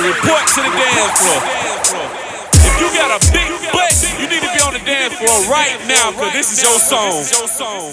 to report to the dance floor. If you got a big butt, you need to be on the dance floor right now, because this is your song.